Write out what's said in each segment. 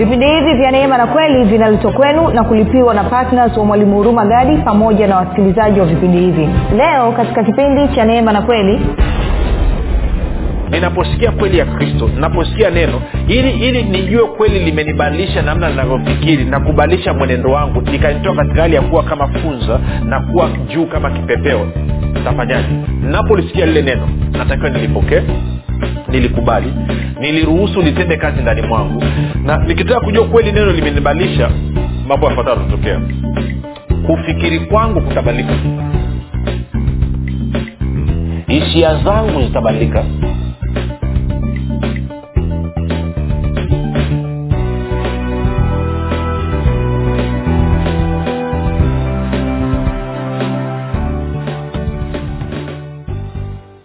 vipindi hivi vya neema na kweli vinaletwa kwenu na kulipiwa na ptns wa mwalimu huruma gadi pamoja na wasikilizaji wa vipindi hivi. Leo katika kipindi cha neema na kweli ninaposikia kweli ya kristo ninaposikia neno ili ili nijue kweli limenibadilisha namna ninavyofikiri na kubadilisha mwenendo wangu nikanitoa katika hali ya kuwa kama funza na kuwa juu kama kipepeo. Tafanyaji ninapolisikia lile neno natakiwa nilipokee nilikubali. Niliruhusu litende kazi ndani mwangu. Na nikitaka kujua kweli neno limenibadilisha mambo yafuatayo yatatokea. Kufikiri kwangu kutabadilika. Hisia zangu zitabadilika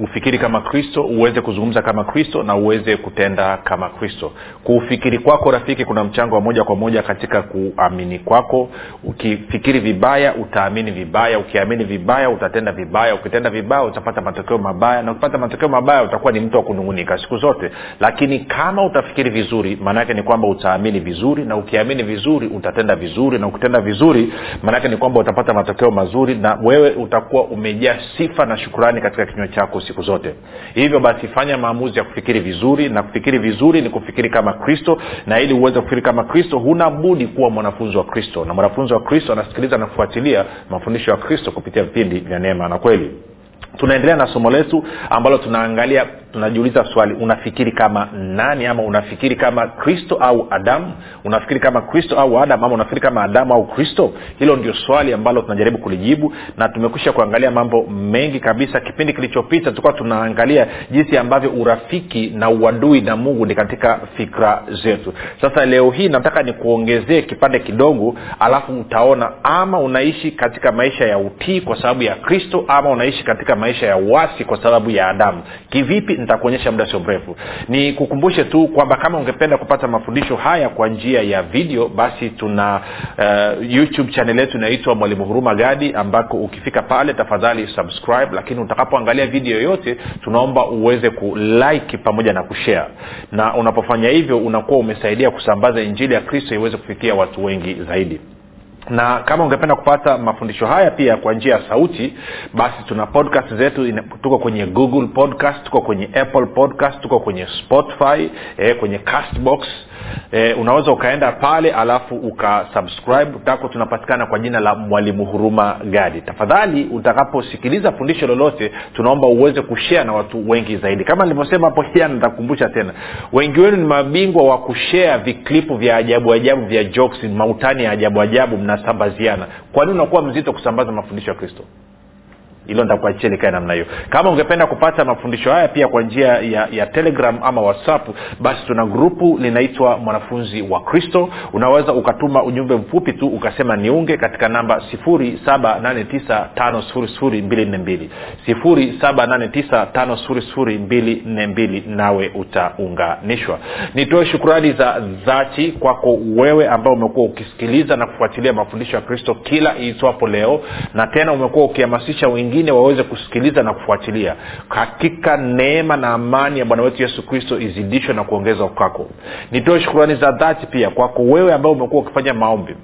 ufikiri kama kristo uweze kuzungumza kama kristo na uweze kutenda kama kristo. Kuufikiri kwako rafiki kuna mchango wa moja kwa moja katika kuamini kwako. Ukifikiri vibaya utaamini vibaya. Ukiamini vibaya utatenda vibaya. Ukitenda vibaya utapata matokeo mabaya. Na ukipata matokeo mabaya utakuwa ni mtu wa kunungunika siku zote. Lakini kama utafikiri vizuri maanaake ni kwamba utaamini vizuri. Na ukiamini vizuri utatenda vizuri. Na ukitenda vizuri maanaake ni kwamba utapata matokeo mazuri. Na wewe utakuwa umejaa sifa na shukurani katika kinywa chako siku zote. Hivyo basi fanya maamuzi ya kufikiri vizuri na kufikiri vizuri ni kufikiri kama kristo na ili uweze kufikiri kama kristo huna budi kuwa mwanafunzi wa kristo. Na mwanafunzi wa kristo anasikiliza na kufuatilia mafundisho ya kristo kupitia vipindi vya neema na kweli tunaendelea na somo letu ambalo tunaangalia tunajiuliza swali unafikiri kama nani ama unafikiri kama kristo au adamu? Unafikiri kama kristo au adamu ama unafikiri kama adamu au kristo? Hilo ndio swali ambalo tunajaribu kulijibu na tumekwisha kuangalia mambo mengi kabisa. Kipindi kilichopita tulikuwa tunaangalia jinsi ambavyo urafiki na uadui na mungu ni katika fikra zetu. Sasa leo hii nataka nikuongezee kipande kidogo alafu utaona ama unaishi katika maisha ya utii kwa sababu ya kristo ama unaishi katika maisha ya uasi kwa sababu ya adamu. Kivipi nitakuonyesha muda sio mrefu. Ni kukumbushe tu kwamba kama ungependa kupata mafundisho haya kwa njia ya video basi tuna uh, youtube chanel yetu inaitwa mwalimu huruma gadi ambako ukifika pale tafadhali subscribe. Lakini utakapoangalia video yoyote tunaomba uweze kulike pamoja na kushare. Na unapofanya hivyo unakuwa umesaidia kusambaza injili ya kristo iweze kufikia watu wengi zaidi na kama ungependa kupata mafundisho haya pia kwa njia ya sauti basi tuna podcast zetu tuko kwenye google podcast tuko kwenye apple podcast tuko kwenye spotify eh, kwenye castbox. E, unaweza ukaenda pale alafu ukasubscribe. Tako tunapatikana kwa jina la mwalimu huruma gadi. Tafadhali utakaposikiliza fundisho lolote tunaomba uweze kushea na watu wengi zaidi. Kama nilivyosema hapo jana nitakukumbusha tena. Wengi wenu ni mabingwa wa kushea viklipu vya ajabu ajabu vya jokes mautani ya ajabu ajabu mnasambaziana kwa nini unakuwa mzito kusambaza mafundisho ya kristo hilo nitakuachia likae namna hiyo. Kama ungependa kupata mafundisho haya pia kwa njia ya, ya telegram ama whatsapp basi tuna grupu linaitwa mwanafunzi wa kristo. Unaweza ukatuma ujumbe mfupi tu ukasema niunge katika namba 7895242 7895242 nawe utaunganishwa. Nitoe shukurani za dhati kwako wewe ambao umekuwa ukisikiliza na kufuatilia mafundisho ya kristo kila iitwapo leo. Na tena umekuwa ukihamasisha wengine waweze kusikiliza na kufuatilia. Hakika neema na amani ya bwana wetu yesu kristo izidishwe na kuongezwa kwako. Nitoe shukurani za dhati pia kwako wewe ambao umekuwa ukifanya maombi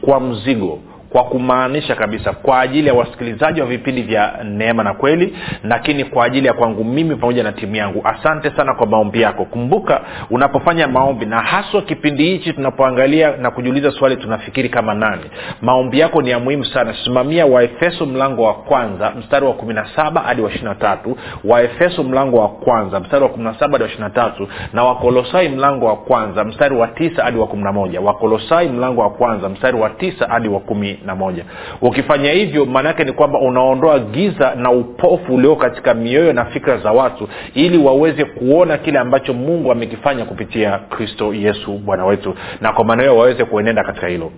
kwa mzigo kwa kumaanisha kabisa kwa ajili ya wasikilizaji wa vipindi vya neema na kweli lakini kwa ajili ya kwangu mimi pamoja na timu yangu. Asante sana kwa maombi yako. Kumbuka unapofanya maombi na haswa kipindi hichi tunapoangalia na kujiuliza swali tunafikiri kama nani? Maombi yako ni ya muhimu sana. Simamia waefeso mlango wa kwanza mstari wa kumi na saba hadi wa ishirina tatu. Waefeso mlango wa kwanza mstari wa kumi na saba hadi wa ishirina tatu. Na wakolosai mlango wa kwanza mstari wa tisa hadi wa kumi na moja. Wakolosai mlango wa kwanza mstari wa tisa hadi wa kumi na moja. Ukifanya hivyo maana yake ni kwamba unaondoa giza na upofu ulio katika mioyo na fikra za watu ili waweze kuona kile ambacho mungu amekifanya kupitia kristo yesu bwana wetu na kwa maana hiyo waweze kuenenda katika hilo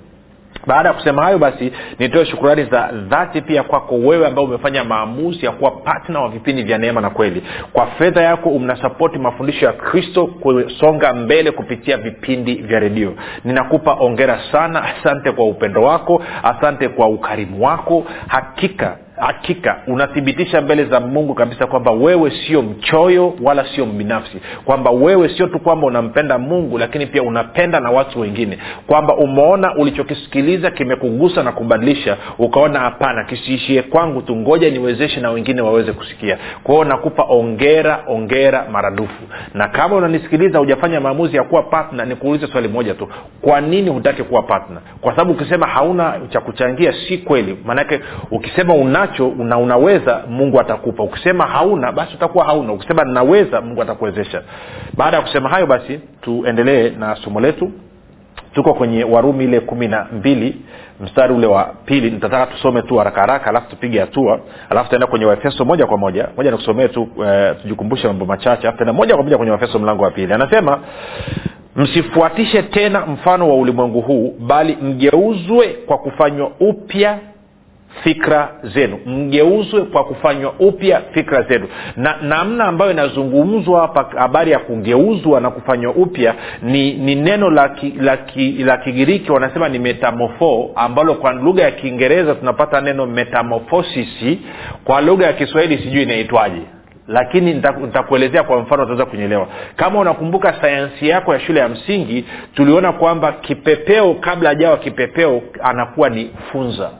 baada ya kusema hayo basi nitoe shukurani za dhati pia kwako wewe ambao umefanya maamuzi ya kuwa patna wa vipindi vya neema na kweli. Kwa fedha yako mnasapoti mafundisho ya kristo kusonga mbele kupitia vipindi vya redio. Ninakupa ongera sana. Asante kwa upendo wako. Asante kwa ukarimu wako. Hakika hakika unathibitisha mbele za mungu kabisa kwamba wewe sio mchoyo wala sio mbinafsi kwamba wewe sio tu kwamba unampenda mungu lakini pia unapenda na watu wengine kwamba umeona ulichokisikiliza kimekugusa na kubadilisha ukaona hapana kisiishie kwangu tu ngoja niwezeshe na wengine waweze kusikia. Kwa nakupa ongera ongera maradufu. Na kama unanisikiliza hujafanya maamuzi ya kuwa patna nikuulize swali moja tu. Kwa nini hutaki kuwa patna kwa sababu ukisema hauna cha kuchangia si kweli. Maanake ukisema una nacho na unaweza mungu atakupa. Ukisema hauna basi utakuwa hauna. Ukisema ninaweza mungu atakuwezesha. Baada ya kusema hayo basi tuendelee na somo letu. Tuko kwenye warumi ile kumi na mbili mstari ule wa pili. Nitataka tusome tu haraka haraka alafu tupige hatua. Alafu tutaenda kwenye waefeso moja kwa moja. Moja nikusomee tu e, tujikumbushe mambo machache. Alafu tenda moja kwa moja kwenye waefeso mlango wa pili. Anasema msifuatishe tena mfano wa ulimwengu huu bali mgeuzwe kwa kufanywa upya fikra zenu. Mgeuzwe kwa kufanywa upya fikra zenu. Na namna ambayo inazungumzwa hapa habari ya kugeuzwa na kufanywa upya ni, ni neno la, ki, la, ki, la kigiriki wanasema ni metamofo ambalo kwa lugha ya kiingereza tunapata neno metamofosisi kwa lugha ya kiswahili sijui inaitwaje. Lakini nitakuelezea kwa mfano utaweza kunyelewa kama unakumbuka sayansi yako ya shule ya msingi tuliona kwamba kipepeo kabla ajawa kipepeo anakuwa ni funza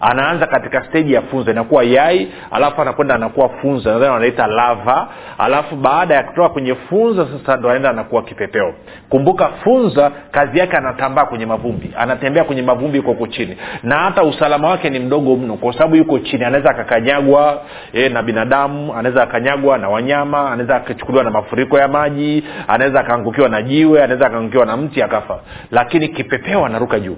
anaanza katika steji ya funza inakuwa yai alafu anakwenda anakuwa funza nadhani wanaita lava. Alafu baada ya kutoka kwenye funza sasa ndo anaenda anakuwa kipepeo. Kumbuka funza kazi yake anatambaa kwenye mavumbi. Anatembea kwenye mavumbi huko chini. Na hata usalama wake ni mdogo mno kwa sababu yuko chini. Anaweza akakanyagwa e, na binadamu anaweza akanyagwa na wanyama anaweza akachukuliwa na mafuriko ya maji anaweza akaangukiwa na jiwe anaweza akaangukiwa na mti akafa. Lakini kipepeo anaruka juu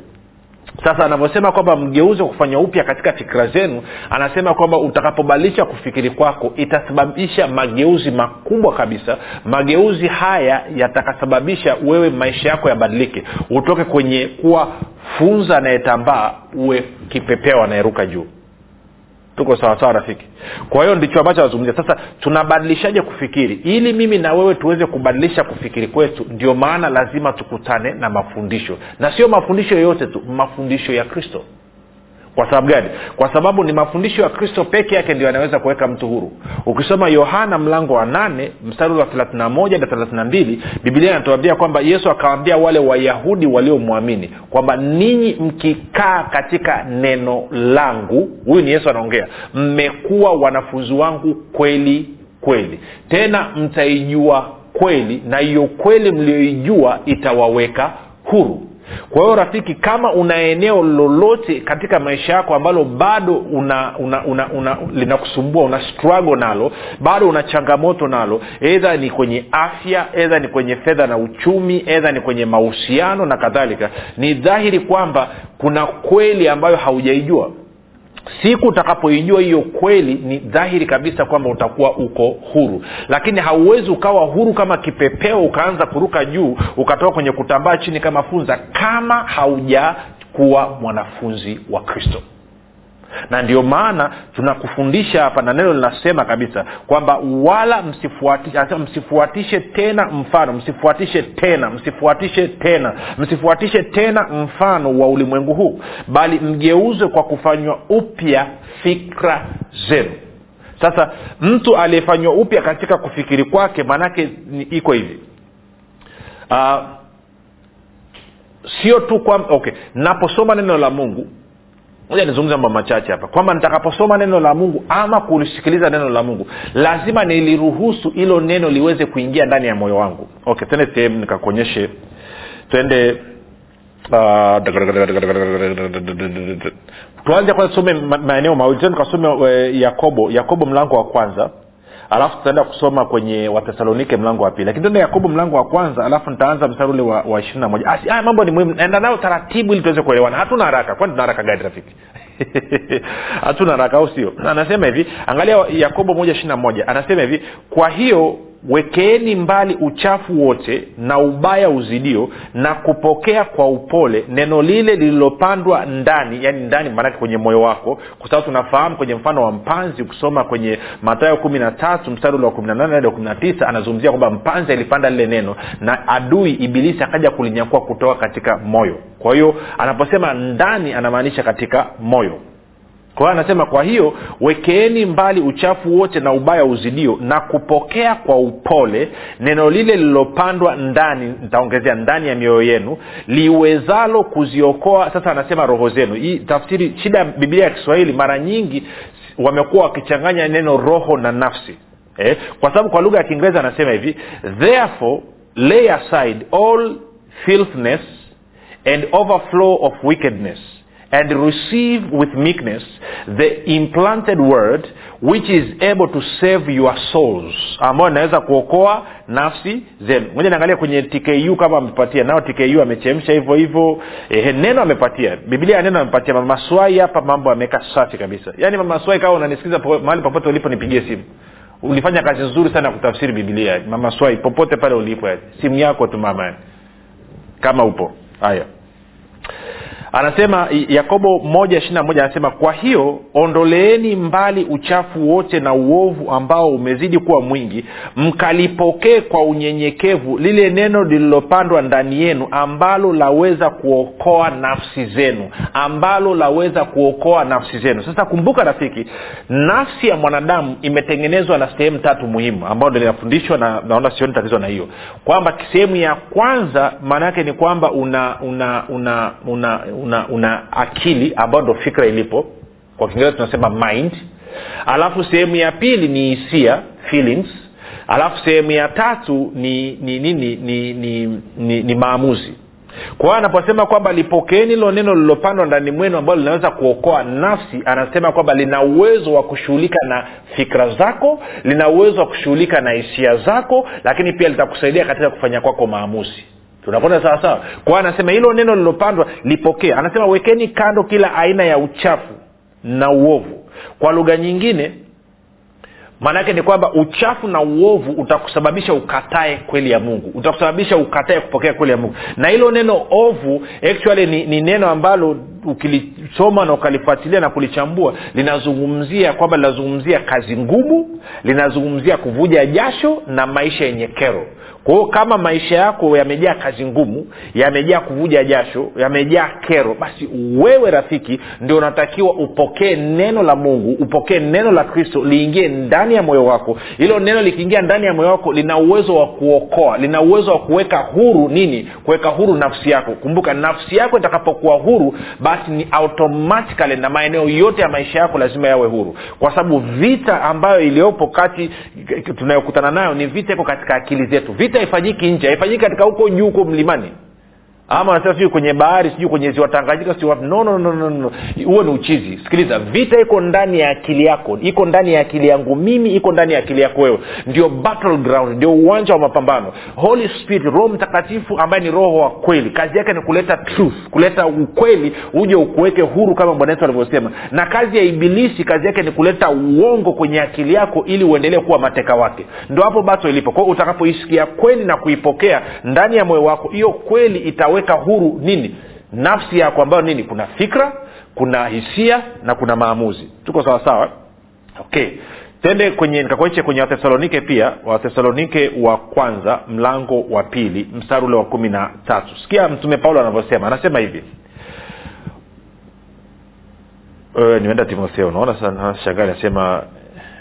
sasa anavyosema kwamba mgeuze kufanya upya katika fikira zenu anasema kwamba utakapobadilisha kufikiri kwako itasababisha mageuzi makubwa kabisa. Mageuzi haya yatakasababisha wewe maisha yako yabadilike. Utoke kwenye kuwa funza anayetambaa uwe kipepeo anayeruka juu tuko sawasawa rafiki. Kwa hiyo ndicho ambacho anazungumzia sasa tunabadilishaje kufikiri? Ili mimi na wewe tuweze kubadilisha kufikiri kwetu ndio maana lazima tukutane na mafundisho. Na sio mafundisho yoyote tu mafundisho ya kristo kwa sababu gani? Kwa sababu ni mafundisho ya kristo peke yake ndio yanaweza kuweka mtu huru. Ukisoma yohana mlango wa nane mstari wa thelathina moja na thelathina mbili bibilia inatuambia kwamba yesu akawaambia wale wayahudi waliomwamini kwamba ninyi mkikaa katika neno langu huyu ni yesu anaongea mmekuwa wanafunzi wangu kweli kweli. Tena mtaijua kweli na hiyo kweli mlioijua itawaweka huru kwa hiyo rafiki kama una eneo lolote katika maisha yako ambalo bado una, una, una, una linakusumbua una struggle nalo bado una changamoto nalo edha ni kwenye afya edha ni kwenye fedha na uchumi edha ni kwenye mahusiano na kadhalika ni dhahiri kwamba kuna kweli ambayo haujaijua siku utakapoijua hiyo kweli ni dhahiri kabisa kwamba utakuwa uko huru. Lakini hauwezi ukawa huru kama kipepeo ukaanza kuruka juu ukatoka kwenye kutambaa chini kama funza kama haujakuwa mwanafunzi wa kristo na ndio maana tunakufundisha hapa na neno linasema kabisa kwamba wala msifuatishe, msifuatishe tena mfano msifuatishe tena msifuatishe tena msifuatishe tena mfano wa ulimwengu huu bali mgeuzwe kwa kufanywa upya fikra zenu. Sasa mtu aliyefanywa upya katika kufikiri kwake maanake iko hivi. Uh, sio tu kwamba okay naposoma neno la mungu moja nizungumze mambo machache hapa. Kwamba nitakaposoma neno la mungu ama kulisikiliza neno la mungu lazima niliruhusu hilo neno liweze kuingia ndani ya moyo wangu. Okay tende sehemu nikakuonyeshe. Twende uh, tuanze kwanza tusome maeneo mawili. Tena tukasome uh, yakobo. Yakobo mlango wa kwanza alafu tutaenda kusoma kwenye wathesalonike mlango wa pili. Lakini tuende yakobo mlango wa kwanza alafu nitaanza mstari ule wa, ishiri na moja. Haya mambo ni muhimu. Naenda nayo taratibu ili tuweze kuelewana. Hatuna haraka. Kwani tuna haraka gani rafiki? Hatuna haraka au sio? Anasema hivi angalia yakobo moja ishiri na moja. Anasema hivi kwa hiyo wekeeni mbali uchafu wote na ubaya uzidio na kupokea kwa upole neno lile lililopandwa ndani yani ndani maanake kwenye moyo wako kwa sababu tunafahamu kwenye mfano wa mpanzi ukisoma kwenye matayo kumi na tatu mstari ule wa kumi na nane hadi wa kumi na tisa anazungumzia kwamba mpanzi alipanda lile neno na adui ibilisi akaja kulinyakua kutoka katika moyo. Kwa hiyo anaposema ndani anamaanisha katika moyo kwa anasema kwa hiyo wekeeni mbali uchafu wote na ubaya uzidio na kupokea kwa upole neno lile lililopandwa ndani nitaongezea ndani ya mioyo yenu liwezalo kuziokoa. Sasa anasema roho zenu. Hii tafsiri shida ya biblia ya kiswahili mara nyingi wamekuwa wakichanganya neno roho na nafsi eh? kwa sababu kwa lugha ya kiingereza anasema hivi therefore lay aside all filthness and overflow of wickedness and receive with meekness the implanted word which is able to save your souls. Ambayo inaweza kuokoa nafsi zenu. Moja niangalia kwenye tku kama amepatia nao tku amechemsha hivyo hivyo. Eh, neno amepatia. Biblia neno amepatia. Mamaswai hapa mambo ameweka safi kabisa. Yaani mamaswai kama unanisikiza mahali popote ulipo nipigie simu. Ulifanya kazi nzuri sana kutafsiri biblia. Mama swai popote pale ulipo simu yako tu mama. Kama upo. Haya anasema yakobo moja ishirina moja anasema kwa hiyo ondoleeni mbali uchafu wote na uovu ambao umezidi kuwa mwingi mkalipokee kwa unyenyekevu lile neno lililopandwa ndani yenu ambalo laweza kuokoa nafsi zenu ambalo laweza kuokoa nafsi zenu. Sasa kumbuka rafiki nafsi ya mwanadamu imetengenezwa na sehemu tatu muhimu ambayo ndo linafundishwa na naona sioni tatizo na hiyo. Kwamba sehemu ya kwanza maana yake ni kwamba una una una una una, una akili ambayo ndo fikra ilipo. Kwa kiingereza tunasema mind. Alafu sehemu ya pili ni hisia feelings. Alafu sehemu ya tatu ni ni ni ni, ni, ni, ni, ni maamuzi. Kwa hiyo anaposema kwamba lipokeeni hilo neno lililopandwa ndani mwenu ambalo linaweza kuokoa nafsi anasema kwamba lina uwezo wa kushughulika na fikra zako lina uwezo wa kushughulika na hisia zako lakini pia litakusaidia katika kufanya kwako maamuzi tunakwenda sawasawa kwa anasema hilo neno lilopandwa lipokee. Anasema wekeni kando kila aina ya uchafu na uovu. Kwa lugha nyingine maanaake ni kwamba uchafu na uovu utakusababisha ukatae kweli ya mungu. Utakusababisha ukatae kupokea kweli ya mungu. Na hilo neno ovu actually ni, ni neno ambalo ukilisoma na ukalifuatilia na kulichambua linazungumzia kwamba linazungumzia kazi ngumu linazungumzia kuvuja jasho na maisha yenye kero. Kwa hiyo kama maisha yako yamejaa kazi ngumu yamejaa kuvuja jasho yamejaa kero basi wewe rafiki ndio unatakiwa upokee neno la mungu upokee neno la kristo liingie ndani ya moyo wako. Hilo neno likiingia ndani ya moyo wako lina uwezo wa kuokoa lina uwezo wa kuweka huru nini? Kuweka huru nafsi yako. Kumbuka nafsi yako itakapokuwa huru basi ni automatically na maeneo yote ya maisha yako lazima yawe huru. Kwa sababu vita ambayo iliyopo kati tunayokutana nayo ni vita iko katika akili zetu. Vita haifanyiki nje haifanyiki katika huko juu huko mlimani ama anasema sijui kwenye bahari sijui kwenye ziwa tanganyika sijui wapi. No, no, no, no, no. huo ni uchizi. Sikiliza vita iko ndani ya akili yako iko ndani ya akili yangu mimi iko ndani ya akili yako wewe. Ndio battleground ndio uwanja wa mapambano. Holy spirit roho mtakatifu ambaye ni roho wa kweli. Kazi yake ni kuleta truth kuleta ukweli uje ukuweke huru kama bwana yesu alivyosema. Na kazi ya ibilisi kazi yake ni kuleta uongo kwenye akili yako ili uendelee kuwa mateka wake. Ndo hapo bato ilipo. Kwao utakapoisikia kweli na kuipokea ndani ya moyo wako hiyo kweli itawe kuweka huru nini? Nafsi yako ambayo nini? Kuna fikra kuna hisia na kuna maamuzi. Tuko sawasawa okay. Tende kwenye nikakuache kwenye wathesalonike pia. Wathesalonike wa kwanza mlango wa pili mstari ule wa kumi na tatu. Sikia mtume paulo anavyosema. Anasema hivi. E, nimeenda timotheo. Unaona sana shangani anasema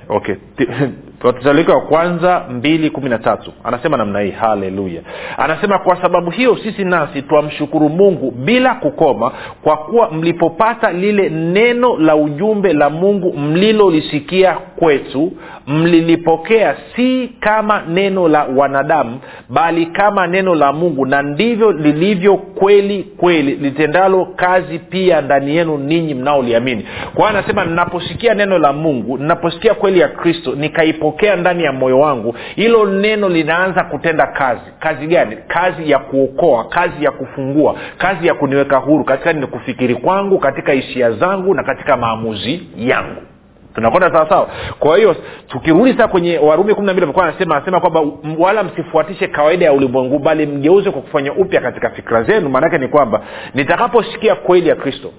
okay wathesalonike wa kwanza mbili kumi na tatu. Anasema namna hii haleluya. Anasema kwa sababu hiyo sisi nasi twamshukuru mungu bila kukoma kwa kuwa mlipopata lile neno la ujumbe la mungu mlilolisikia kwetu mlilipokea si kama neno la wanadamu bali kama neno la mungu na ndivyo lilivyo kweli kweli litendalo kazi pia ndani yenu ninyi mnaoliamini. Kwa hiyo anasema ninaposikia neno la mungu ninaposikia kweli ya kristo nikaipokea ndani ya moyo wangu hilo neno linaanza kutenda kazi. Kazi gani? Kazi ya kuokoa kazi ya kufungua kazi ya kuniweka huru katika kufikiri kwangu katika hisia zangu na katika maamuzi yangu tunakwenda sawasawa kwa hiyo tukirudi sasa kwenye warumi kumi na mbili amekuwa anasema anasema kwamba wala msifuatishe kawaida ya ulimwengu bali mgeuze kwa kufanya upya katika fikira zenu. Maanake ni kwamba nitakaposikia kweli ya kristo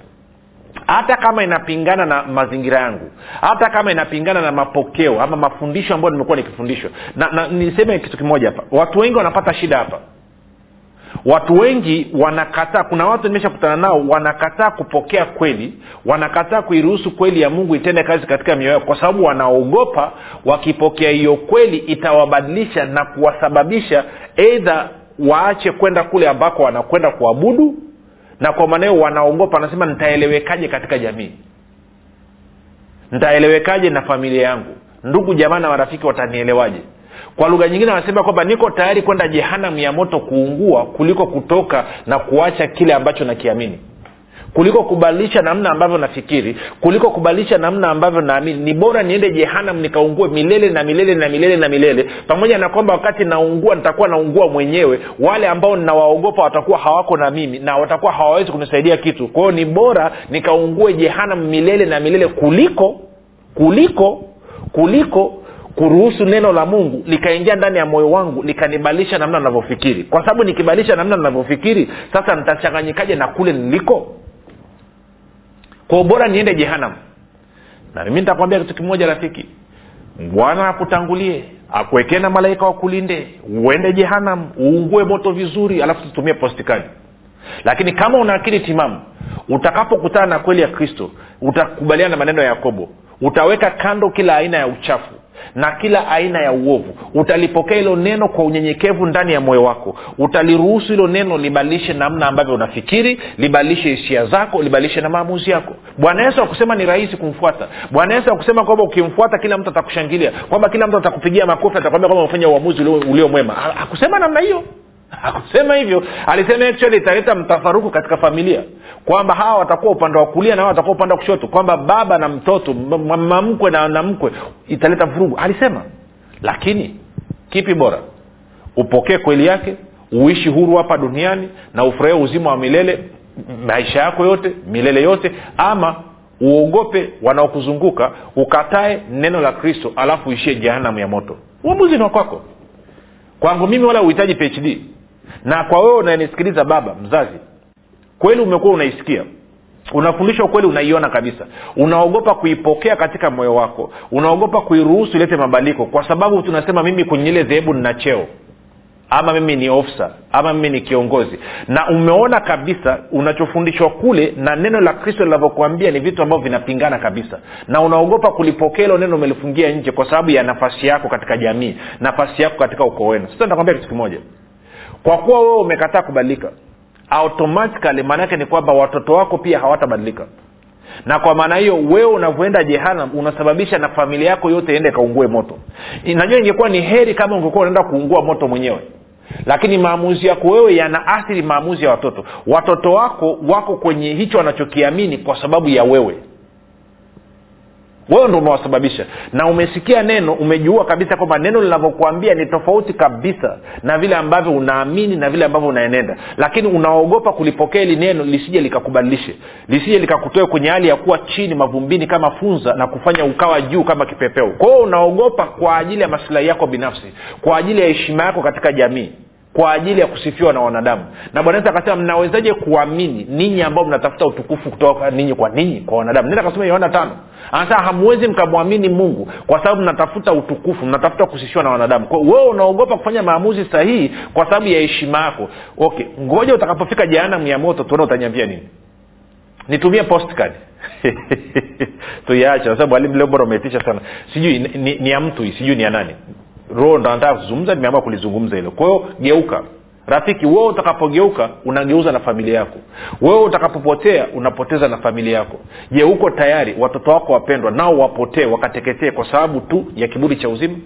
hata kama inapingana na mazingira yangu hata kama inapingana na mapokeo ama mafundisho ambayo nimekuwa nikifundishwa na, na niseme kitu kimoja hapa. Watu wengi wanapata shida hapa watu wengi wanakataa kuna watu nimeshakutana nao wanakataa kupokea kweli wanakataa kuiruhusu kweli ya mungu itende kazi katika mioyo yao kwa sababu wanaogopa wakipokea hiyo kweli itawabadilisha na kuwasababisha eidha waache kwenda kule ambako wanakwenda kuabudu na kwa maneo wanaogopa wanasema nitaelewekaje katika jamii? Nitaelewekaje na familia yangu? Ndugu jamaa na marafiki watanielewaje kwa lugha nyingine anasema kwamba niko tayari kwenda jehanam ya moto kuungua kuliko kutoka na kuacha kile ambacho nakiamini. Kuliko kubadilisha namna ambavyo nafikiri kuliko kubadilisha namna ambavyo naamini. Ni bora niende jehanam nikaungue milele na milele na milele na milele. Pamoja na kwamba wakati naungua nitakuwa naungua mwenyewe. Wale ambao ninawaogopa watakuwa hawako na mimi na watakuwa hawawezi kunisaidia kitu. Kwa hiyo ni bora nikaungue jehanam milele na milele kuliko kuliko kuliko kuruhusu neno la mungu likaingia ndani ya moyo wangu likanibadilisha namna navyofikiri kwa sababu nikibadilisha namna navyofikiri sasa nitachanganyikaje na kule niliko? Kwa bora niende jehanam. Na mimi nitakwambia kitu kimoja rafiki. Bwana akutangulie akuwekee na malaika wakulinde uende jehanam uungue moto vizuri alafu tutumie postikadi lakini kama una akili timamu utakapokutana na kweli ya kristo utakubaliana na maneno ya yakobo. Utaweka kando kila aina ya uchafu na kila aina ya uovu. Utalipokea hilo neno kwa unyenyekevu ndani ya moyo wako. Utaliruhusu hilo neno libadilishe namna ambavyo unafikiri libadilishe hisia zako libadilishe na maamuzi yako. Bwana yesu akusema ni rahisi kumfuata. Bwana yesu akusema kwamba ukimfuata kila mtu atakushangilia kwamba kila mtu atakupigia makofi atakwambia kwamba umefanya uamuzi ulio, mwema. Akusema namna hiyo hakusema hivyo. Alisema actually italeta mtafaruku katika familia. Kwamba hawa watakuwa upande wa kulia na hawa watakuwa upande wa kushoto. Kwamba baba na mtoto mama mkwe na, namkwe italeta vurugu. Alisema. Lakini kipi bora? Upokee kweli yake uishi huru hapa duniani na ufurahie uzima wa milele maisha yako yote milele yote ama uogope wanaokuzunguka ukatae neno la kristo alafu uishie jehanamu ya moto. Uamuzi ni wakwako kwangu mimi wala uhitaji phd na kwa wewe unanisikiliza baba mzazi kweli umekuwa unaisikia. Unafundishwa kweli unaiona kabisa. Unaogopa kuipokea katika moyo wako. Unaogopa kuiruhusu ilete mabadiliko. Kwa sababu tunasema mimi kwenye ile dhehebu nina cheo. Ama mimi ni ofsa ama mimi ni kiongozi. Na umeona kabisa unachofundishwa kule na neno la kristo linavyokuambia ni vitu ambavyo vinapingana kabisa. Na unaogopa kulipokea hilo neno umelifungia nje kwa sababu ya nafasi yako katika jamii nafasi yako katika ukoo wenu. Sasa nitakwambia kitu kimoja kwa kuwa wewe umekataa kubadilika automatically maanaake ni kwamba watoto wako pia hawatabadilika. Na kwa maana hiyo wewe unavyoenda jehanam unasababisha na familia yako yote iende kaungue moto. Najua ingekuwa ni heri kama ungekuwa unaenda kuungua moto mwenyewe. Lakini maamuzi yako wewe yana athiri maamuzi ya watoto. Watoto wako wako kwenye hicho wanachokiamini kwa sababu ya wewe wewe ndo umewasababisha. Na umesikia neno umejua kabisa kwamba neno linavyokuambia ni tofauti kabisa na vile ambavyo unaamini na vile ambavyo unaenenda. Lakini unaogopa kulipokea hili neno lisije likakubadilishe. Lisije likakutoe kwenye hali ya kuwa chini mavumbini kama funza na kufanya ukawa juu kama kipepeo. Kwa hiyo unaogopa kwa ajili ya masilahi yako binafsi kwa ajili ya heshima yako katika jamii kwa ajili ya kusifiwa na wanadamu. Na bwana yesu akasema mnawezaje kuamini ninyi ambao mnatafuta utukufu kutoka ninyi kwa ninyi kwa wanadamu? Nenda kasoma yohana tano. Anasema hamwezi mkamwamini mungu kwa sababu mnatafuta utukufu mnatafuta kusifiwa na wanadamu. Wewe unaogopa kufanya maamuzi sahihi kwa sababu ya heshima yako. Okay ngoja utakapofika jehanamu ya moto tuona utanyambia nini. Nitumie postcard. Tuiache kwa sababu alimu leo bora umetisha sana. Sijui ni, ni, ni ya mtu sijui ni ya nani roho ndo kuzungumza nimeamua kulizungumza hilo. Kwa geuka. Rafiki wewe utakapogeuka unageuza na familia yako. Wewe utakapopotea unapoteza na familia yako. Je uko tayari? Watoto wako wapendwa nao wapotee wakateketee kwa sababu tu ya kiburi cha uzima?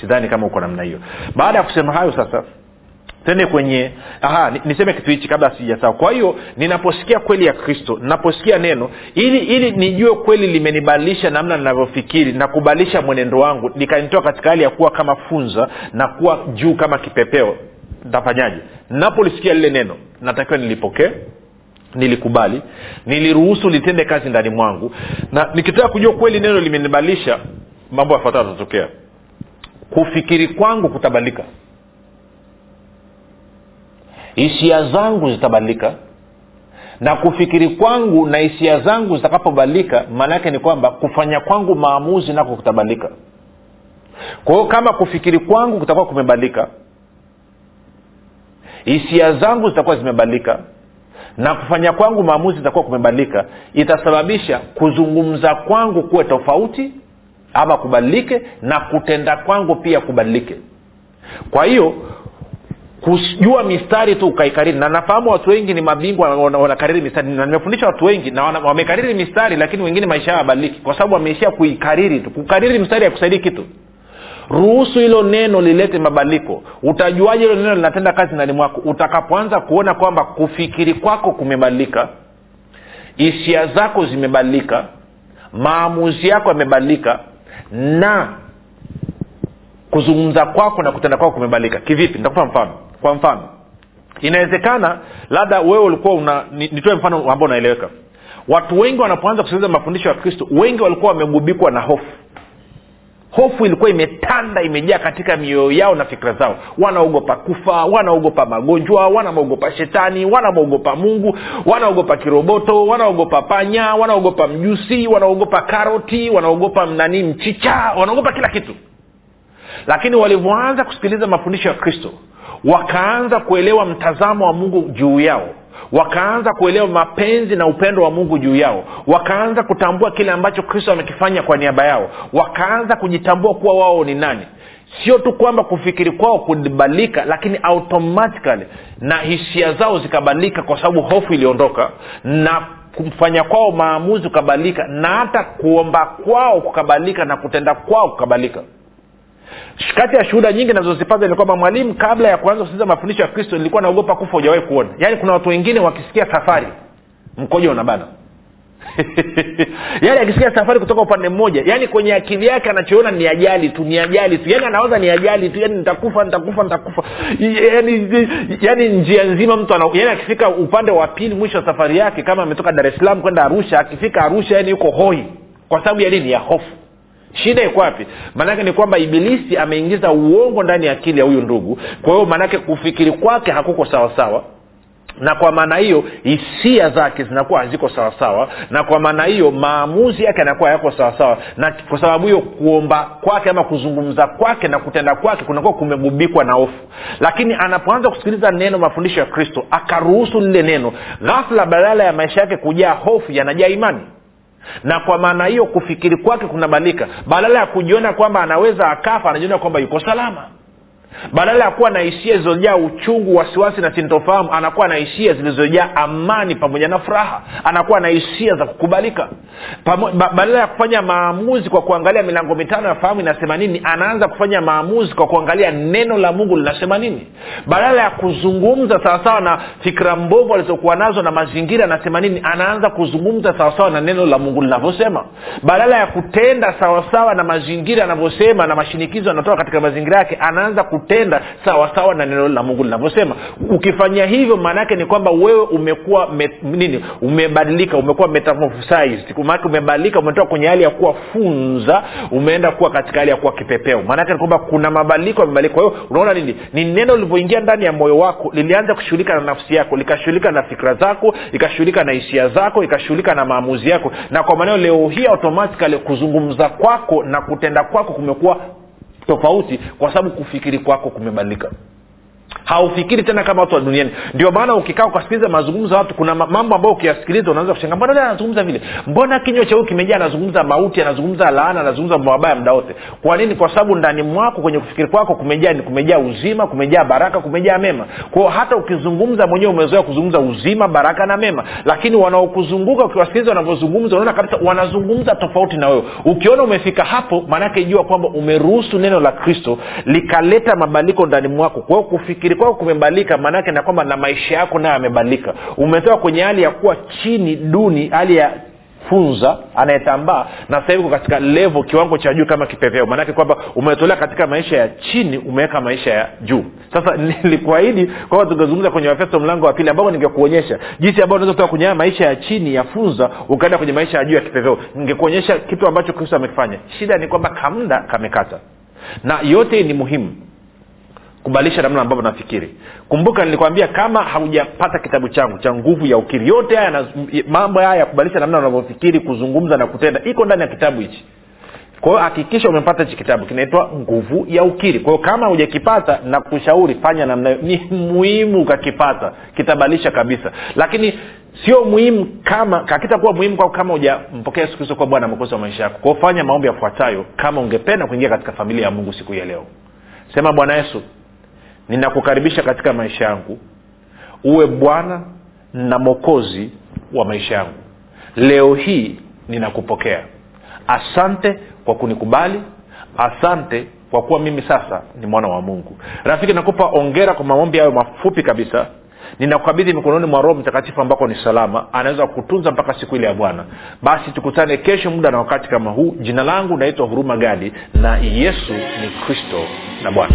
Sidhani kama uko namna hiyo. Baada ya kusema hayo sasa tende kwenye aha, niseme kitu hichi kabla sijasawa kwa hiyo ninaposikia kweli ya kristo ninaposikia neno ili ili nijue kweli limenibadilisha namna ninavyofikiri na kubadilisha mwenendo wangu likanitoa katika hali ya kuwa kama funza na kuwa juu kama kipepeo ntafanyaje napolisikia lile neno natakiwa nilipokee nilikubali niliruhusu litende kazi ndani mwangu na nikitaka kujua kweli neno limenibadilisha mambo yafuatayo yatatokea. Kufikiri kwangu kutabadilika hisia zangu zitabadilika na kufikiri kwangu na hisia zangu zitakapobadilika maana yake ni kwamba kufanya kwangu maamuzi nako kutabadilika kwa hiyo kama kufikiri kwangu kutakuwa kumebadilika hisia zangu zitakuwa zimebadilika na kufanya kwangu maamuzi itakuwa kumebadilika itasababisha kuzungumza kwangu kuwe tofauti ama kubadilike na kutenda kwangu pia kubadilike kwa hiyo kujua mistari tu ukaikariri. Na nafahamu watu wengi ni mabingwa wanakariri mistari. Na nimefundisha watu wengi na wamekariri mistari lakini wengine maisha yao yabadiliki. Kwa sababu wameishia kuikariri tu. Kukariri mstari hakusaidii kitu. Ruhusu hilo neno lilete mabadiliko. Utajuaje hilo neno linatenda kazi ndani mwako? Utakapoanza kuona kwamba kufikiri kwako kumebadilika hisia zako zimebadilika maamuzi yako yamebadilika na kuzungumza kwako na kutenda kwako kumebadilika. Kivipi? Nitakupa mfano kwa mfano inawezekana labda wewe ulikuwa una nitoe mfano ambao unaeleweka. Watu wengi wanapoanza kusikiliza mafundisho ya kristo wengi walikuwa wamegubikwa na hofu. Hofu ilikuwa imetanda imejaa katika mioyo yao na fikira zao. Wanaogopa kufa wanaogopa magonjwa wanamwogopa shetani wanamwogopa mungu wanaogopa kiroboto wanaogopa panya wanaogopa mjusi wanaogopa karoti wanaogopa nani mchicha wanaogopa kila kitu. Lakini walivyoanza kusikiliza mafundisho ya kristo wakaanza kuelewa mtazamo wa mungu juu yao. Wakaanza kuelewa mapenzi na upendo wa mungu juu yao. Wakaanza kutambua kile ambacho kristo amekifanya kwa niaba yao. Wakaanza kujitambua kuwa wao ni nani. Sio tu kwamba kufikiri kwao kubadilika lakini automatically na hisia zao zikabadilika kwa sababu hofu iliondoka na kufanya kwao maamuzi kukabadilika na hata kuomba kwao kukabadilika na kutenda kwao kukabadilika kati ya shuhuda nyingi nazozipata ni kwamba mwalimu kabla ya kuanza kusikiliza mafundisho ya kristo nilikuwa naogopa kufa ujawahi kuona. Yaani kuna watu wengine wakisikia safari mkoja unabana. Yaani akisikia safari kutoka upande mmoja yaani kwenye akili yake anachoona ni ajali tu ni ajali tu. Yaani anawaza ni ajali tu yaani nitakufa nitakufa nitakufa. Yaani yaani njia nzima mtu ana yaani akifika upande wa pili mwisho wa safari yake kama ametoka dar es salaam kwenda arusha akifika arusha yaani yuko hoi. Kwa sababu ya nini? Ya hofu shida iko wapi? Maanake ni kwamba ibilisi ameingiza uongo ndani ya akili ya huyu ndugu. Kwa hiyo maanake kufikiri kwake hakuko sawasawa na kwa maana hiyo hisia zake zinakuwa haziko sawasawa na kwa maana hiyo maamuzi yake yanakuwa yako sawasawa na kwa sababu hiyo kuomba kwake ama kuzungumza kwake na kutenda kwake kunakuwa kumegubikwa na hofu. Lakini anapoanza kusikiliza neno mafundisho ya kristo akaruhusu lile neno ghafla badala ya maisha yake kujaa hofu yanajaa imani na kwa maana hiyo kufikiri kwake kunabadilika badala ya kujiona kwamba anaweza akafa anajiona kwamba yuko salama badala ya kuwa na hisia zilizojaa uchungu wasiwasi na sintofahamu anakuwa na hisia zilizojaa amani pamoja na furaha. Anakuwa na hisia za kukubalika. Pamo, ba, badala ya kufanya maamuzi kwa kuangalia milango mitano ya fahamu inasema nini anaanza kufanya maamuzi kwa kuangalia neno la mungu linasema nini. Badala ya kuzungumza sawasawa na fikira mbovu alizokuwa nazo na mazingira anasema nini anaanza kuzungumza sawasawa na neno la mungu linavyosema. Badala ya kutenda sawasawa na mazingira anavyosema na mashinikizo anatoka katika mazingira yake anaanza kutenda sawasawa na neno la mungu linavyosema. Ukifanya hivyo maana yake ni kwamba wewe umekuwa me, nini umebadilika umekuwa maanake umebadilika umetoka kwenye hali ya kuwa funza umeenda kuwa katika hali ya kuwa kipepeo. Maanake ni kwamba kuna mabadiliko yamebadilika. Hiyo unaona nini? Ni neno lilivyoingia ndani ya moyo wako lilianza kushughulika na nafsi yako likashughulika na fikra zako ikashughulika na hisia zako ikashughulika na maamuzi yako. Na kwa maneno leo hii automatikali kuzungumza kwako na kutenda kwako kumekuwa tofauti kwa sababu kufikiri kwako kumebadilika haufikiri tena kama watu wa duniani. Ndio maana ukikaa ukasikiliza mazungumzo ya watu kuna mambo ambayo ukiyasikiliza unaweza kushanga mbona anazungumza vile? Mbona kinywa huyu kimejaa anazungumza mauti anazungumza laana anazungumza mabaya muda wote? Kwa nini? Kwa sababu ndani mwako kwenye kufikiri kwako kumejaa kumejaa uzima kumejaa baraka kumejaa mema. Kwao hata ukizungumza mwenyewe umezoea kuzungumza uzima baraka na mema. Lakini wanaokuzunguka ukiwasikiliza wanavyozungumza unaona kabisa wanazungumza tofauti na wewe. Ukiona umefika hapo maanake jua kwamba umeruhusu neno la kristo likaleta mabadiliko ndani mwako. Kwao hiyo kufikiri kwako kumebadilika maanaake na kwamba na maisha yako nayo yamebadilika umetoka kwenye hali ya kuwa chini duni hali ya funza anayetambaa na sasa hivi katika levo kiwango cha juu kama kipepeo. Maanake kwamba umetolea katika maisha ya chini umeweka maisha ya juu. Sasa nilikuahidi kwamba tungezungumza kwenye wafeso mlango wa pili ambapo ningekuonyesha jinsi ambao unaweza kutoka kwenye maisha ya chini ya funza ukaenda kwenye maisha ya juu ya kipepeo. Ningekuonyesha kitu ambacho kristo amekifanya. Shida ni kwamba kamda kamekata. Na yote ni muhimu kubadilisha namna ambavyo nafikiri. Kumbuka nilikwambia kama haujapata kitabu changu cha nguvu ya ukiri yote haya mambo haya ya kubadilisha namna unavyofikiri kuzungumza na kutenda iko ndani ya kitabu hichi. Kwa hiyo hakikisha umepata hichi kitabu kinaitwa nguvu ya ukiri. Kwa hiyo kama hujakipata na kushauri fanya namna hiyo. Ni muhimu ukakipata kitabadilisha kabisa. Lakini sio muhimu kama kakitakuwa muhimu kwako kama hujampokea siku hizo kwa bwana mkozi wa maisha yako. Kwao fanya maombi yafuatayo kama ungependa kuingia katika familia ya mungu siku hii ya leo. Sema bwana yesu ninakukaribisha katika maisha yangu. Uwe bwana na mokozi wa maisha yangu. Leo hii ninakupokea. Asante kwa kunikubali. Asante kwa kuwa mimi sasa ni mwana wa mungu. Rafiki nakupa ongera kwa maombi hayo mafupi kabisa. Ninakukabidhi mikononi mwa roho mtakatifu ambako ni salama. Anaweza kutunza mpaka siku ile ya bwana. Basi tukutane kesho muda na wakati kama huu. Jina langu naitwa huruma gadi na yesu ni kristo na bwana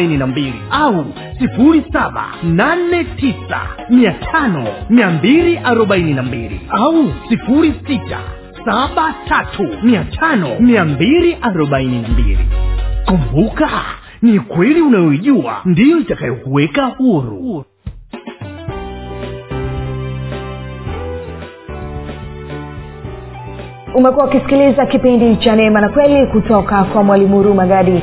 na mbili au sifuri saba nane tisa mia tano mia mbili arobaini na mbili au sifuri sita saba tatu mia tano mia mbili arobaini na mbili. Kumbuka ni kweli unayoijua ndiyo itakayokuweka huru. Umekuwa ukisikiliza kipindi cha neema na kweli kutoka kwa mwalimu huruma gadi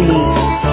Chile.